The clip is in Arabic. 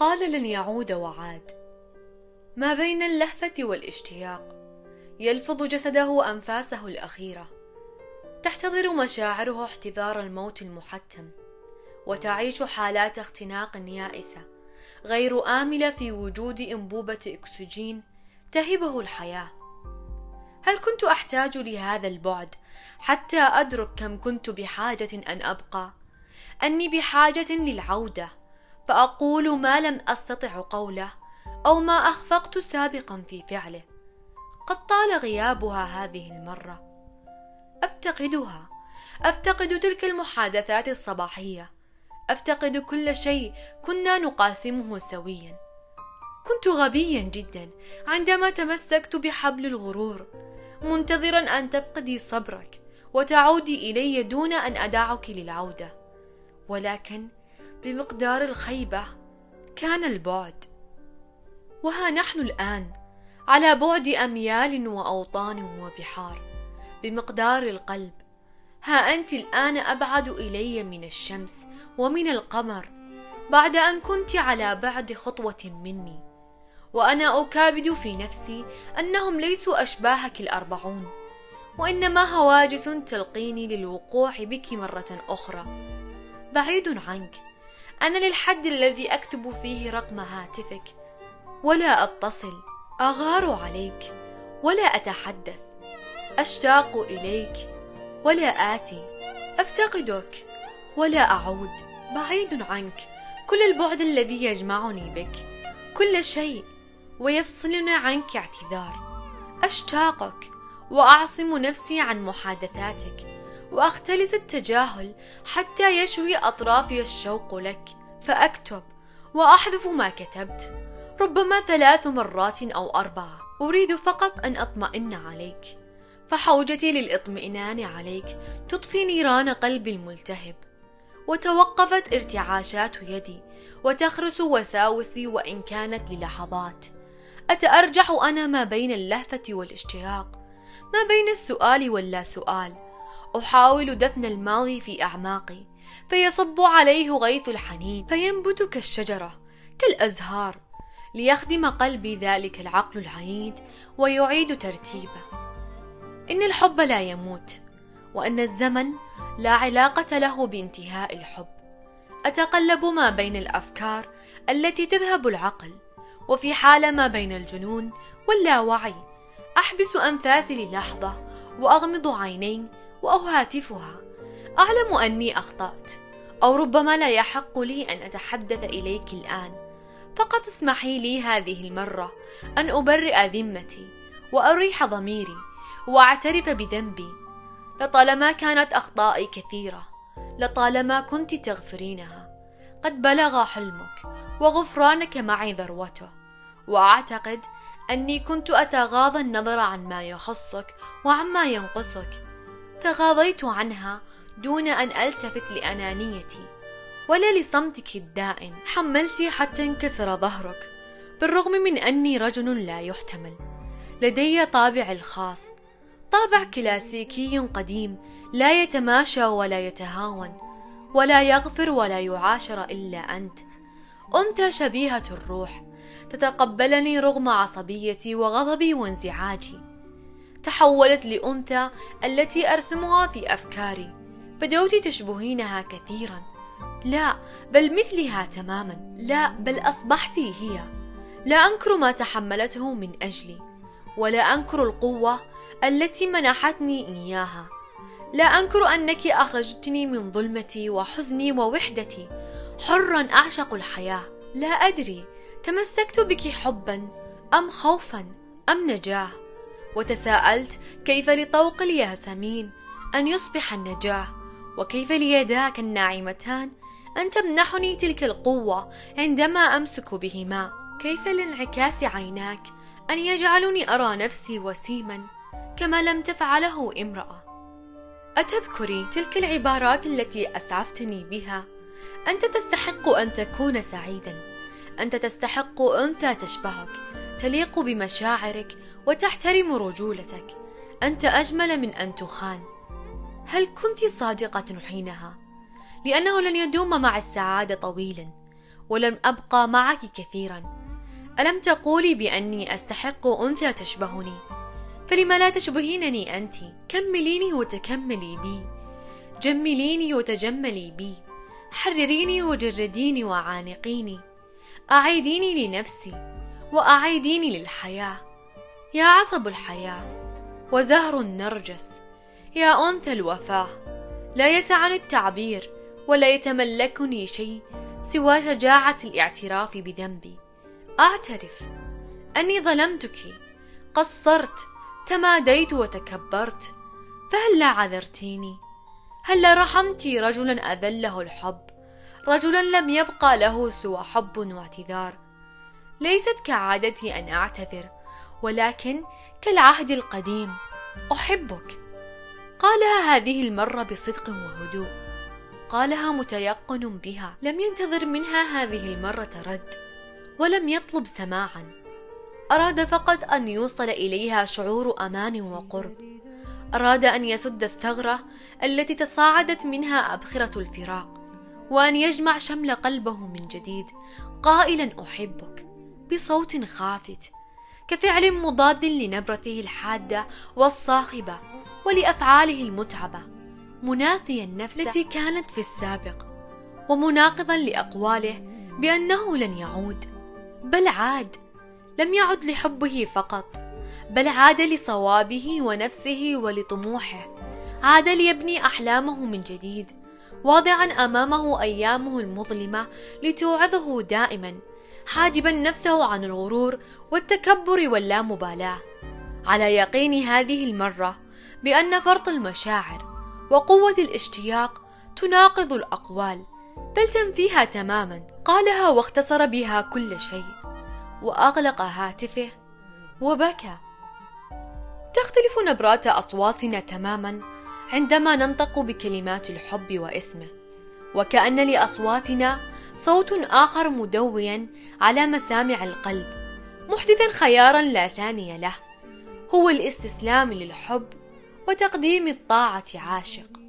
قال لن يعود وعاد. ما بين اللهفة والاشتياق. يلفظ جسده أنفاسه الأخيرة. تحتضر مشاعره احتضار الموت المحتم. وتعيش حالات اختناق يائسة. غير آملة في وجود أنبوبة أكسجين تهبه الحياة. هل كنت أحتاج لهذا البعد حتى أدرك كم كنت بحاجة أن أبقى؟ أني بحاجة للعودة. فأقول ما لم أستطع قوله أو ما أخفقت سابقا في فعله. قد طال غيابها هذه المرة. أفتقدها. أفتقد تلك المحادثات الصباحية. أفتقد كل شيء كنا نقاسمه سويا. كنت غبيا جدا عندما تمسكت بحبل الغرور منتظرا أن تفقدي صبرك وتعودي إلي دون أن أدعك للعودة. ولكن بمقدار الخيبة. كان البعد. وها نحن الآن على بعد أميال وأوطان وبحار. بمقدار القلب. ها أنت الآن أبعد إلي من الشمس ومن القمر. بعد أن كنت على بعد خطوة مني. وأنا أكابد في نفسي أنهم ليسوا أشباهك الأربعون. وإنما هواجس تلقيني للوقوع بك مرة أخرى. بعيد عنك. أنا للحد الذي أكتب فيه رقم هاتفك. ولا أتصل أغار عليك. ولا أتحدث أشتاق إليك. ولا آتي أفتقدك. ولا أعود بعيد عنك. كل البعد الذي يجمعني بك. كل شيء ويفصلنا عنك اعتذار. أشتاقك وأعصم نفسي عن محادثاتك. وأختلس التجاهل حتى يشوي أطرافي الشوق لك فأكتب وأحذف ما كتبت ربما ثلاث مرات أو أربعة أريد فقط أن أطمئن عليك فحوجتي للإطمئنان عليك تطفي نيران قلبي الملتهب وتوقفت ارتعاشات يدي وتخرس وساوسي وإن كانت للحظات أتأرجح أنا ما بين اللهفة والاشتياق ما بين السؤال واللا سؤال أحاول دفن الماضي في أعماقي فيصب عليه غيث الحنين فينبت كالشجرة كالأزهار ليخدم قلبي ذلك العقل العنيد ويعيد ترتيبه. إن الحب لا يموت وأن الزمن لا علاقة له بانتهاء الحب. أتقلب ما بين الأفكار التي تذهب العقل وفي حالة ما بين الجنون واللاوعي أحبس أنفاسي للحظة وأغمض عيني وأهاتفها. أعلم أني أخطأت أو ربما لا يحق لي أن أتحدث إليك الآن. فقط اسمحي لي هذه المرة أن أبرئ ذمتي وأريح ضميري وأعترف بذنبي. لطالما كانت أخطائي كثيرة لطالما كنت تغفرينها قد بلغ حلمك وغفرانك معي ذروته. وأعتقد أني كنت أتغاضى النظر عن ما يخصك وعما ينقصك. تغاضيت عنها دون أن ألتفت لأنانيتي ولا لصمتك الدائم. حملتي حتى انكسر ظهرك بالرغم من أني رجل لا يحتمل. لدي طابع الخاص طابع كلاسيكي قديم لا يتماشى ولا يتهاون ولا يغفر ولا يعاشر إلا أنت. أنثى شبيهة الروح تتقبلني رغم عصبيتي وغضبي وانزعاجي. تحولت لأنثى التي أرسمها في أفكاري. بدوت تشبهينها كثيرا. لا بل مثلها تماما. لا بل أصبحت هي. لا أنكر ما تحملته من أجلي ولا أنكر القوة التي منحتني إياها. لا أنكر أنك أخرجتني من ظلمتي وحزني ووحدتي. حرا أعشق الحياة. لا أدري تمسكت بك حبا أم خوفا أم نجاة؟ وتساءلت كيف لطوق الياسمين أن يصبح النجاة. وكيف ليداك الناعمتان؟ أن تمنحني تلك القوة عندما أمسك بهما. كيف لانعكاس عيناك؟ أن يجعلني أرى نفسي وسيما. كما لم تفعله امرأة. أتذكري تلك العبارات التي أسعفتني بها؟ أنت تستحق أن تكون سعيدا. أنت تستحق أنثى تشبهك. تليق بمشاعرك. وتحترم رجولتك. أنت أجمل من أن تخان. هل كنت صادقة حينها؟ لأنه لن يدوم مع السعادة طويلا ولم أبقى معك كثيرا. ألم تقولي بأني أستحق أنثى تشبهني؟ فلم لا تشبهينني أنت؟ كمليني وتكملي بي. جمليني وتجملي بي. حرريني وجرديني وعانقيني. أعيديني لنفسي وأعيديني للحياة. يا عصب الحياة وزهر النرجس يا أنثى الوفاة لا يسعني التعبير ولا يتملكني شيء سوى شجاعة الاعتراف بذنبي. أعترف أني ظلمتك قصرت تماديت وتكبرت فهلا عذرتيني؟ هلا رحمت رجلا أذله الحب؟ رجلا لم يبقى له سوى حب واعتذار. ليست كعادتي أن أعتذر ولكن كالعهد القديم أحبك. قالها هذه المرة بصدق وهدوء. قالها متيقن بها. لم ينتظر منها هذه المرة رد ولم يطلب سماعا. أراد فقط أن يوصل إليها شعور أمان وقرب. أراد أن يسد الثغرة التي تصاعدت منها أبخرة الفراق وأن يجمع شمل قلبه من جديد. قائلا أحبك بصوت خافت. كفعل مضاد لنبرته الحادة والصاخبة ولأفعاله المتعبة مناثيا النفس التي كانت في السابق ومناقضا لأقواله بأنه لن يعود بل عاد لم يعد لحبه فقط بل عاد لصوابه ونفسه ولطموحه عاد ليبني أحلامه من جديد واضعا أمامه أيامه المظلمة لتوعظه دائما. حاجبا نفسه عن الغرور والتكبر واللامبالاة. على يقين هذه المرة بأن فرط المشاعر وقوة الاشتياق تناقض الأقوال بل تنفيها تماما. قالها واختصر بها كل شيء وأغلق هاتفه وبكى. تختلف نبرات أصواتنا تماما عندما ننطق بكلمات الحب واسمه وكأن لأصواتنا صوت آخر مدويا على مسامع القلب محدثا خيارا لا ثاني له. هو الاستسلام للحب وتقديم الطاعة عاشق.